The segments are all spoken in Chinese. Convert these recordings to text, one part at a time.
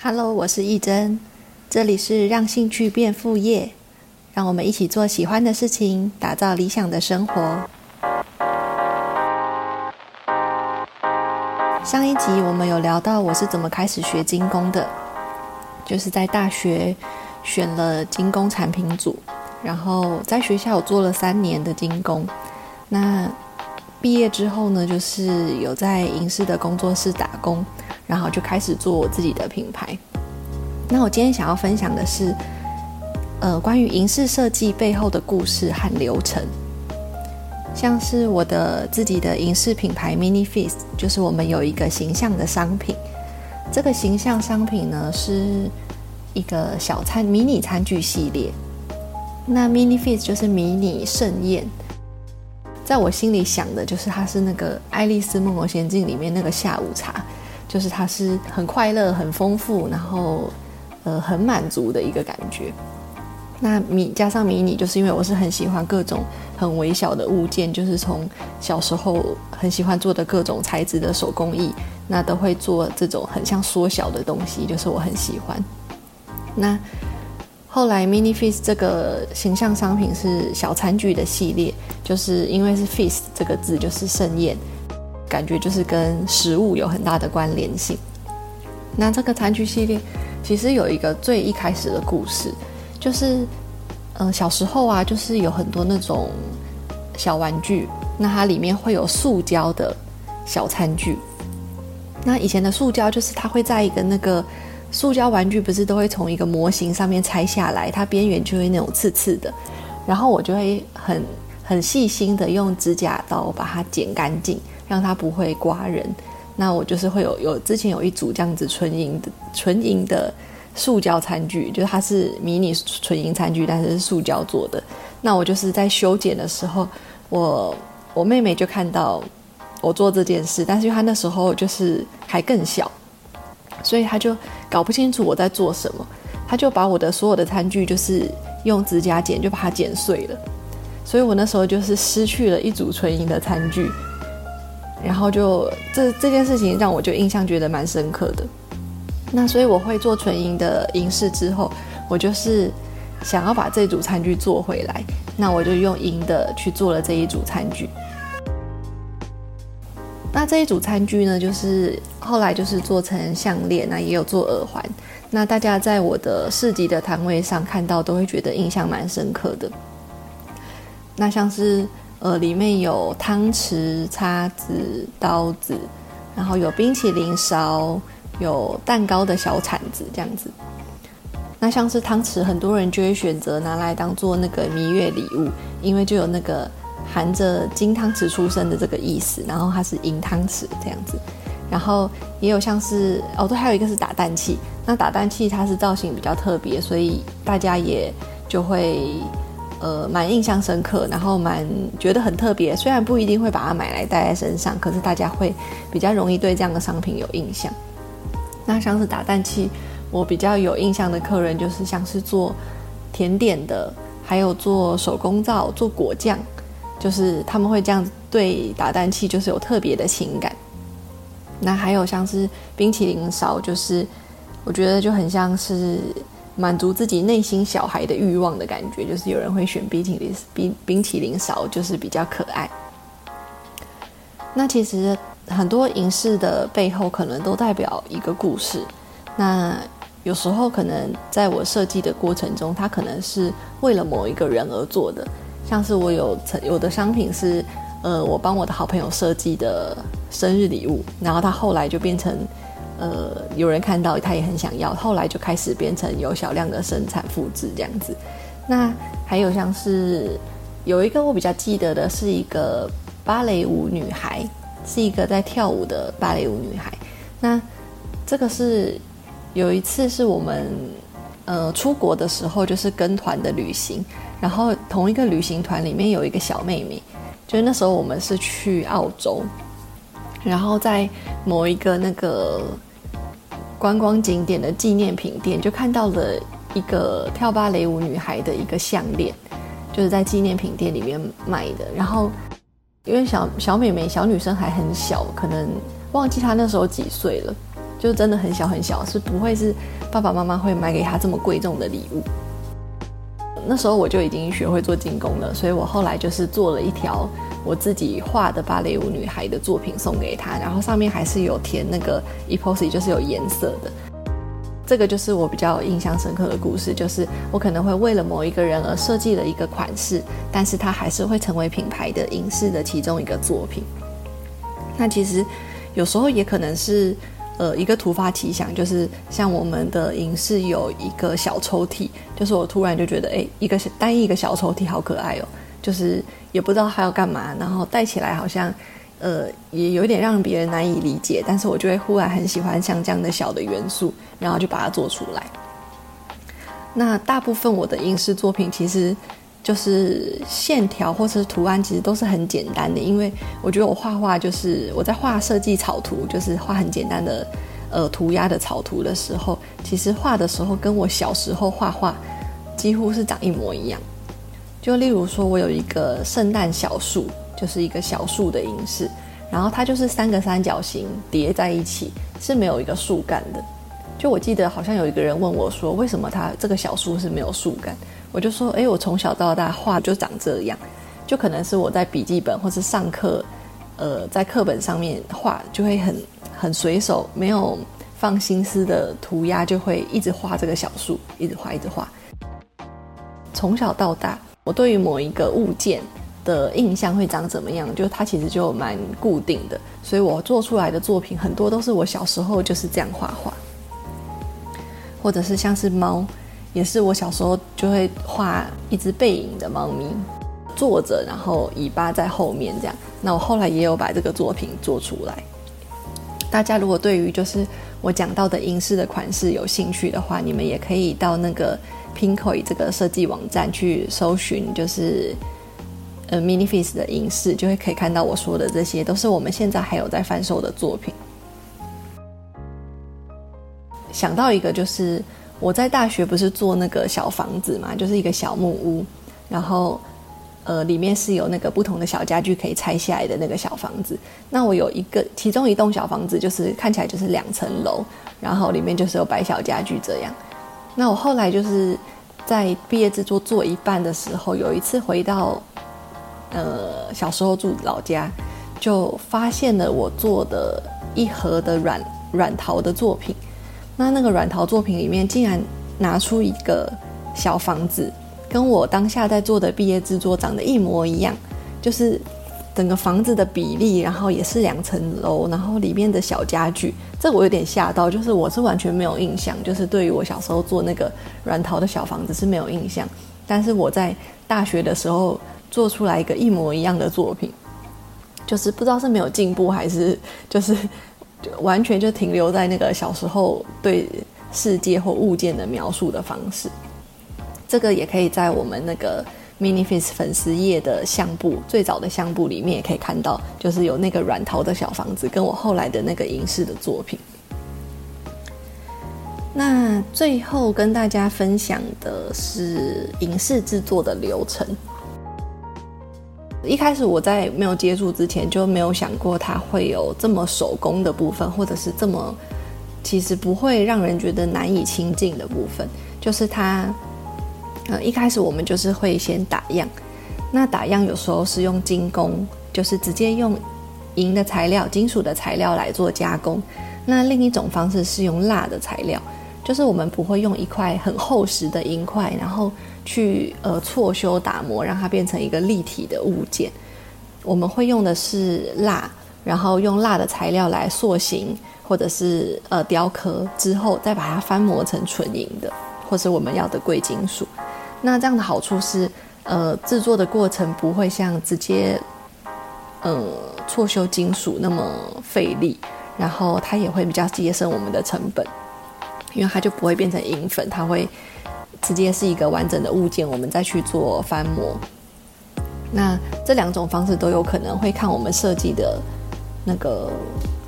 Hello，我是义珍，这里是让兴趣变副业，让我们一起做喜欢的事情，打造理想的生活。上一集我们有聊到我是怎么开始学精工的，就是在大学选了精工产品组，然后在学校做了三年的精工。那毕业之后呢，就是有在影视的工作室打工，然后就开始做我自己的品牌。那我今天想要分享的是，呃，关于银饰设计背后的故事和流程。像是我的自己的银饰品牌 Mini Feast，就是我们有一个形象的商品。这个形象商品呢，是一个小餐迷你餐具系列。那 Mini Feast 就是迷你盛宴。在我心里想的就是它是那个《爱丽丝梦游仙境》里面那个下午茶，就是它是很快乐、很丰富，然后呃很满足的一个感觉。那迷加上迷你，就是因为我是很喜欢各种很微小的物件，就是从小时候很喜欢做的各种材质的手工艺，那都会做这种很像缩小的东西，就是我很喜欢。那后来，Mini Feast 这个形象商品是小餐具的系列，就是因为是 Feast 这个字就是盛宴，感觉就是跟食物有很大的关联性。那这个餐具系列其实有一个最一开始的故事，就是嗯小时候啊，就是有很多那种小玩具，那它里面会有塑胶的小餐具。那以前的塑胶就是它会在一个那个。塑胶玩具不是都会从一个模型上面拆下来，它边缘就会那种刺刺的，然后我就会很很细心的用指甲刀把它剪干净，让它不会刮人。那我就是会有有之前有一组这样子纯银的纯银的塑胶餐具，就是它是迷你纯银餐具，但是是塑胶做的。那我就是在修剪的时候，我我妹妹就看到我做这件事，但是因为她那时候就是还更小。所以她就搞不清楚我在做什么，她就把我的所有的餐具就是用指甲剪就把它剪碎了，所以我那时候就是失去了一组纯银的餐具，然后就这这件事情让我就印象觉得蛮深刻的。那所以我会做纯银的银饰之后，我就是想要把这组餐具做回来，那我就用银的去做了这一组餐具。那这一组餐具呢，就是后来就是做成项链，那也有做耳环。那大家在我的市集的摊位上看到，都会觉得印象蛮深刻的。那像是呃，里面有汤匙、叉子、刀子，然后有冰淇淋勺，有蛋糕的小铲子这样子。那像是汤匙，很多人就会选择拿来当做那个蜜月礼物，因为就有那个。含着金汤匙出生的这个意思，然后它是银汤匙这样子，然后也有像是哦，对，还有一个是打蛋器。那打蛋器它是造型比较特别，所以大家也就会呃蛮印象深刻，然后蛮觉得很特别。虽然不一定会把它买来戴在身上，可是大家会比较容易对这样的商品有印象。那像是打蛋器，我比较有印象的客人就是像是做甜点的，还有做手工皂、做果酱。就是他们会这样子对打蛋器，就是有特别的情感。那还有像是冰淇淋勺，就是我觉得就很像是满足自己内心小孩的欲望的感觉。就是有人会选冰淇淋冰冰淇淋勺，就是比较可爱。那其实很多影视的背后可能都代表一个故事。那有时候可能在我设计的过程中，它可能是为了某一个人而做的。像是我有曾有的商品是，呃，我帮我的好朋友设计的生日礼物，然后他后来就变成，呃，有人看到他也很想要，后来就开始变成有小量的生产复制这样子。那还有像是有一个我比较记得的是一个芭蕾舞女孩，是一个在跳舞的芭蕾舞女孩。那这个是有一次是我们。呃，出国的时候就是跟团的旅行，然后同一个旅行团里面有一个小妹妹，就是那时候我们是去澳洲，然后在某一个那个观光景点的纪念品店，就看到了一个跳芭蕾舞女孩的一个项链，就是在纪念品店里面买的。然后因为小小妹妹小女生还很小，可能忘记她那时候几岁了，就真的很小很小，是不会是爸爸妈妈会买给她这么贵重的礼物。那时候我就已经学会做精工了，所以我后来就是做了一条我自己画的芭蕾舞女孩的作品送给她，然后上面还是有填那个 epoxy，就是有颜色的。这个就是我比较印象深刻的故事，就是我可能会为了某一个人而设计了一个款式，但是它还是会成为品牌的影视的其中一个作品。那其实有时候也可能是。呃，一个突发奇想，就是像我们的影视有一个小抽屉，就是我突然就觉得，哎，一个单一一个小抽屉好可爱哦，就是也不知道它要干嘛，然后戴起来好像，呃，也有点让别人难以理解，但是我就会忽然很喜欢像这样的小的元素，然后就把它做出来。那大部分我的影视作品其实。就是线条或者是图案，其实都是很简单的。因为我觉得我画画就是我在画设计草图，就是画很简单的呃涂鸦的草图的时候，其实画的时候跟我小时候画画几乎是长一模一样。就例如说，我有一个圣诞小树，就是一个小树的影视，然后它就是三个三角形叠在一起，是没有一个树干的。就我记得好像有一个人问我说，为什么它这个小树是没有树干？我就说，哎，我从小到大画就长这样，就可能是我在笔记本或是上课，呃，在课本上面画就会很很随手，没有放心思的涂鸦，就会一直画这个小树，一直画，一直画。从小到大，我对于某一个物件的印象会长怎么样，就它其实就蛮固定的，所以我做出来的作品很多都是我小时候就是这样画画，或者是像是猫。也是我小时候就会画一只背影的猫咪，坐着，然后尾巴在后面这样。那我后来也有把这个作品做出来。大家如果对于就是我讲到的银饰的款式有兴趣的话，你们也可以到那个 Pinkoi 这个设计网站去搜寻，就是呃 Mini Face 的银饰，就会可以看到我说的这些都是我们现在还有在贩售的作品。想到一个就是。我在大学不是做那个小房子嘛，就是一个小木屋，然后呃里面是有那个不同的小家具可以拆下来的那个小房子。那我有一个其中一栋小房子，就是看起来就是两层楼，然后里面就是有摆小家具这样。那我后来就是在毕业制作做一半的时候，有一次回到呃小时候住老家，就发现了我做的一盒的软软陶的作品。那那个软陶作品里面，竟然拿出一个小房子，跟我当下在做的毕业制作长得一模一样，就是整个房子的比例，然后也是两层楼，然后里面的小家具，这我有点吓到，就是我是完全没有印象，就是对于我小时候做那个软陶的小房子是没有印象，但是我在大学的时候做出来一个一模一样的作品，就是不知道是没有进步还是就是。完全就停留在那个小时候对世界或物件的描述的方式，这个也可以在我们那个 Mini Face 粉丝页的相簿最早的相簿里面也可以看到，就是有那个软陶的小房子，跟我后来的那个影视的作品。那最后跟大家分享的是影视制作的流程。一开始我在没有接触之前就没有想过它会有这么手工的部分，或者是这么其实不会让人觉得难以亲近的部分。就是它，呃，一开始我们就是会先打样。那打样有时候是用精工，就是直接用银的材料、金属的材料来做加工。那另一种方式是用蜡的材料，就是我们不会用一块很厚实的银块，然后。去呃错修打磨，让它变成一个立体的物件。我们会用的是蜡，然后用蜡的材料来塑形，或者是呃雕刻之后，再把它翻磨成纯银的，或是我们要的贵金属。那这样的好处是，呃，制作的过程不会像直接呃错修金属那么费力，然后它也会比较节省我们的成本，因为它就不会变成银粉，它会。直接是一个完整的物件，我们再去做翻模。那这两种方式都有可能会看我们设计的那个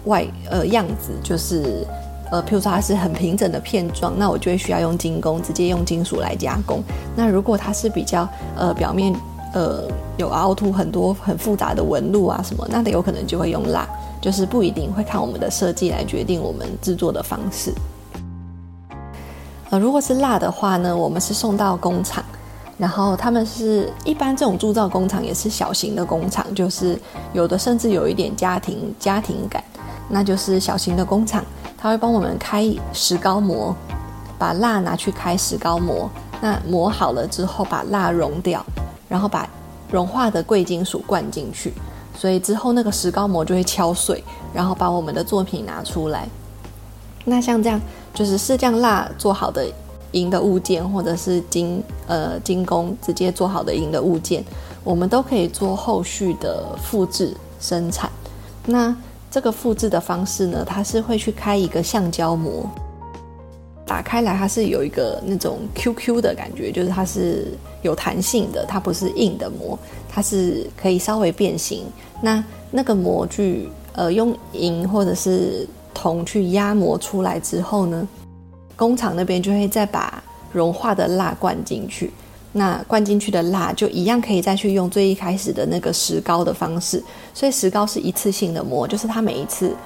外呃样子，就是呃，譬如说它是很平整的片状，那我就会需要用金工，直接用金属来加工。那如果它是比较呃表面呃有凹凸很多很复杂的纹路啊什么，那有可能就会用蜡。就是不一定会看我们的设计来决定我们制作的方式。呃，如果是蜡的话呢，我们是送到工厂，然后他们是一般这种铸造工厂也是小型的工厂，就是有的甚至有一点家庭家庭感，那就是小型的工厂，他会帮我们开石膏模，把蜡拿去开石膏模，那磨好了之后把蜡融掉，然后把融化的贵金属灌进去。所以之后那个石膏模就会敲碎，然后把我们的作品拿出来。那像这样就是是这样蜡做好的银的物件，或者是金呃金工直接做好的银的物件，我们都可以做后续的复制生产。那这个复制的方式呢，它是会去开一个橡胶膜。打开来，它是有一个那种 QQ 的感觉，就是它是有弹性的，它不是硬的膜，它是可以稍微变形。那那个模具，呃，用银或者是铜去压模出来之后呢，工厂那边就会再把融化的蜡灌进去。那灌进去的蜡就一样可以再去用最一开始的那个石膏的方式，所以石膏是一次性的磨，就是它每一次。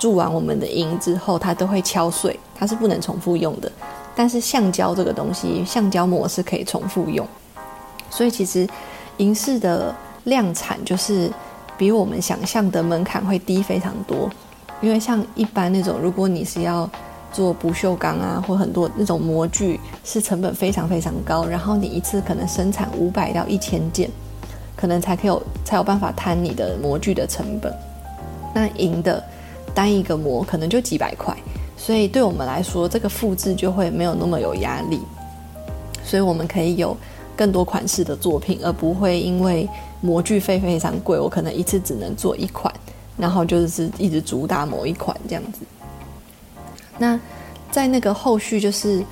注完我们的银之后，它都会敲碎，它是不能重复用的。但是橡胶这个东西，橡胶膜是可以重复用。所以其实银饰的量产就是比我们想象的门槛会低非常多。因为像一般那种，如果你是要做不锈钢啊，或很多那种模具，是成本非常非常高。然后你一次可能生产五百到一千件，可能才可有才有办法摊你的模具的成本。那银的。单一个模可能就几百块，所以对我们来说，这个复制就会没有那么有压力，所以我们可以有更多款式的作品，而不会因为模具费非常贵，我可能一次只能做一款，然后就是一直主打某一款这样子。那在那个后续就是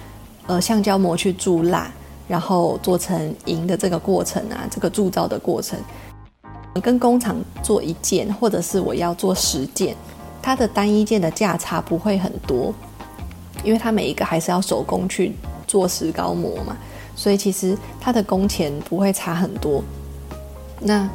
呃橡胶膜去铸蜡，然后做成银的这个过程啊，这个铸造的过程，跟工厂做一件，或者是我要做十件。它的单一件的价差不会很多，因为它每一个还是要手工去做石膏模嘛，所以其实它的工钱不会差很多。那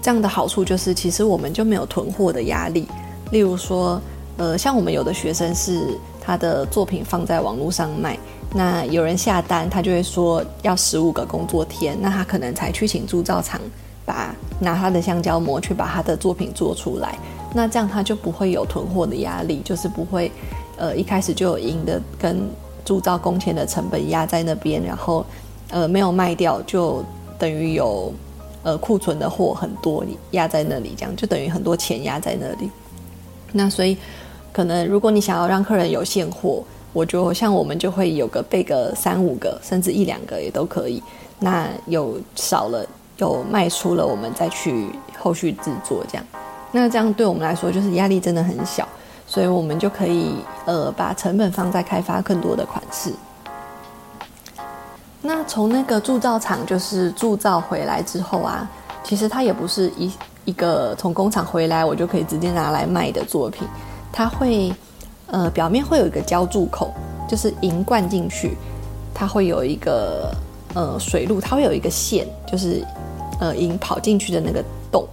这样的好处就是，其实我们就没有囤货的压力。例如说，呃，像我们有的学生是他的作品放在网络上卖，那有人下单，他就会说要十五个工作天，那他可能才去请铸造厂把拿他的橡胶膜去把他的作品做出来。那这样他就不会有囤货的压力，就是不会，呃，一开始就有赢的跟铸造工钱的成本压在那边，然后，呃，没有卖掉就等于有，呃，库存的货很多压在那里，这样就等于很多钱压在那里。那所以，可能如果你想要让客人有现货，我就像我们就会有个备个三五个，甚至一两个也都可以。那有少了有卖出了，我们再去后续制作这样。那这样对我们来说就是压力真的很小，所以我们就可以呃把成本放在开发更多的款式。那从那个铸造厂就是铸造回来之后啊，其实它也不是一一个从工厂回来我就可以直接拿来卖的作品，它会呃表面会有一个浇筑口，就是银灌进去，它会有一个呃水路，它会有一个线，就是呃银跑进去的那个洞。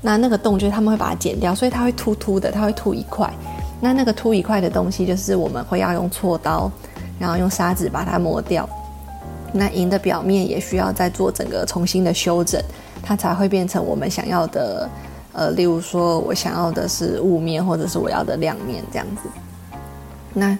那那个洞就是他们会把它剪掉，所以它会凸凸的，它会凸一块。那那个凸一块的东西，就是我们会要用锉刀，然后用砂纸把它磨掉。那银的表面也需要再做整个重新的修整，它才会变成我们想要的。呃，例如说我想要的是雾面，或者是我要的亮面这样子。那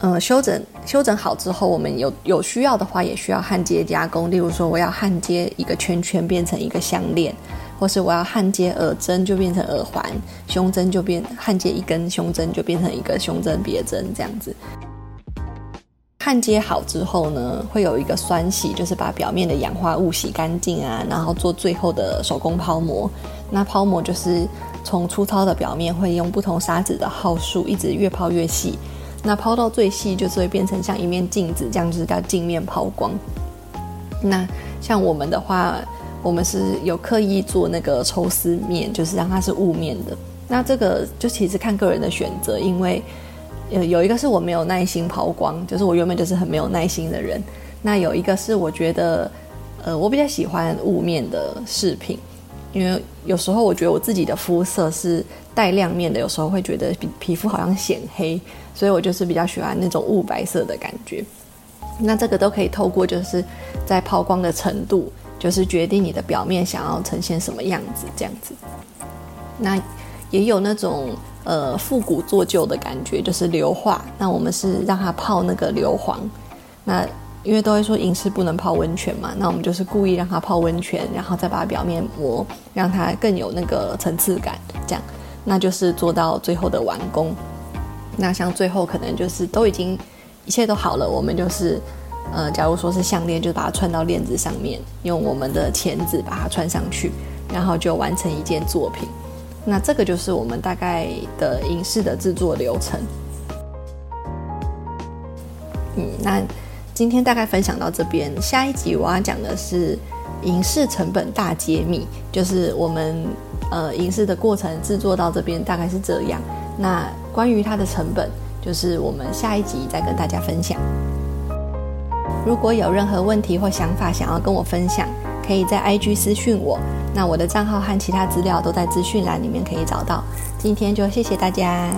呃，修整修整好之后，我们有有需要的话，也需要焊接加工。例如说，我要焊接一个圈圈变成一个项链。或是我要焊接耳针，就变成耳环；胸针就变焊接一根胸针，就变成一个胸针别针这样子。焊接好之后呢，会有一个酸洗，就是把表面的氧化物洗干净啊，然后做最后的手工抛模。那抛模就是从粗糙的表面会用不同砂纸的号数，一直越抛越细。那抛到最细，就是会变成像一面镜子这样，就是叫镜面抛光。那像我们的话。我们是有刻意做那个抽丝面，就是让它是雾面的。那这个就其实看个人的选择，因为呃有一个是我没有耐心抛光，就是我原本就是很没有耐心的人。那有一个是我觉得呃我比较喜欢雾面的饰品，因为有时候我觉得我自己的肤色是带亮面的，有时候会觉得皮皮肤好像显黑，所以我就是比较喜欢那种雾白色的感觉。那这个都可以透过就是在抛光的程度，就是决定你的表面想要呈现什么样子这样子。那也有那种呃复古做旧的感觉，就是硫化。那我们是让它泡那个硫磺。那因为都会说影视不能泡温泉嘛，那我们就是故意让它泡温泉，然后再把表面膜让它更有那个层次感，这样，那就是做到最后的完工。那像最后可能就是都已经一切都好了，我们就是呃，假如说是项链，就把它串到链子上面，用我们的钳子把它串上去，然后就完成一件作品。那这个就是我们大概的影视的制作流程。嗯，那。今天大概分享到这边，下一集我要讲的是影视成本大揭秘，就是我们呃影视的过程制作到这边大概是这样。那关于它的成本，就是我们下一集再跟大家分享。如果有任何问题或想法想要跟我分享，可以在 IG 私讯我，那我的账号和其他资料都在资讯栏里面可以找到。今天就谢谢大家。